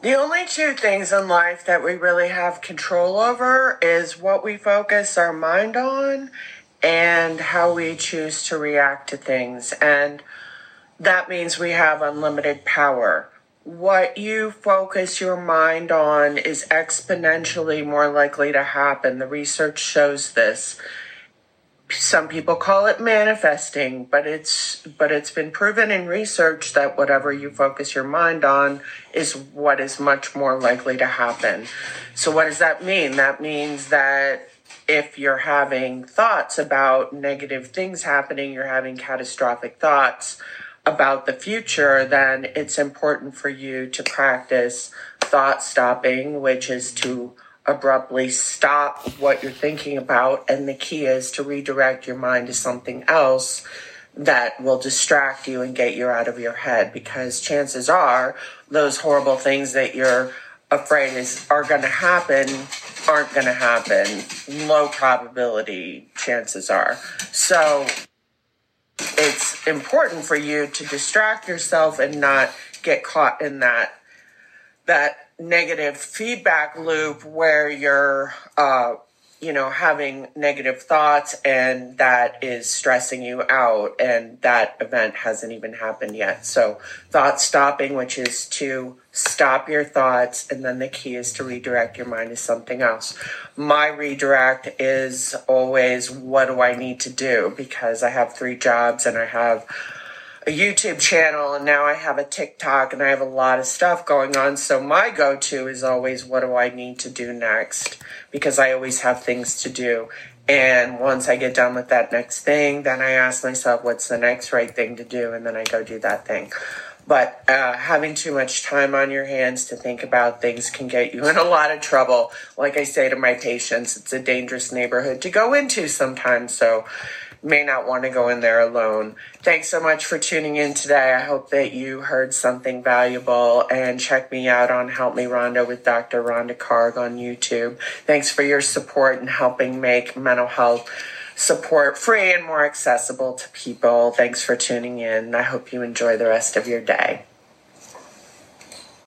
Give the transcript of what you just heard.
The only two things in life that we really have control over is what we focus our mind on and how we choose to react to things. And that means we have unlimited power. What you focus your mind on is exponentially more likely to happen. The research shows this some people call it manifesting but it's but it's been proven in research that whatever you focus your mind on is what is much more likely to happen so what does that mean that means that if you're having thoughts about negative things happening you're having catastrophic thoughts about the future then it's important for you to practice thought stopping which is to abruptly stop what you're thinking about. And the key is to redirect your mind to something else that will distract you and get you out of your head because chances are those horrible things that you're afraid is are going to happen aren't going to happen. Low probability chances are. So it's important for you to distract yourself and not get caught in that that negative feedback loop where you're uh, you know having negative thoughts and that is stressing you out and that event hasn't even happened yet. So thought stopping which is to stop your thoughts and then the key is to redirect your mind to something else. My redirect is always what do i need to do? Because i have three jobs and i have a YouTube channel and now I have a TikTok and I have a lot of stuff going on. So my go to is always what do I need to do next? Because I always have things to do. And once I get done with that next thing, then I ask myself, what's the next right thing to do? And then I go do that thing. But uh, having too much time on your hands to think about things can get you in a lot of trouble. Like I say to my patients, it's a dangerous neighborhood to go into sometimes. So may not want to go in there alone. Thanks so much for tuning in today. I hope that you heard something valuable and check me out on Help Me Rhonda with Dr. Rhonda Karg on YouTube. Thanks for your support in helping make mental health support free and more accessible to people. Thanks for tuning in. I hope you enjoy the rest of your day.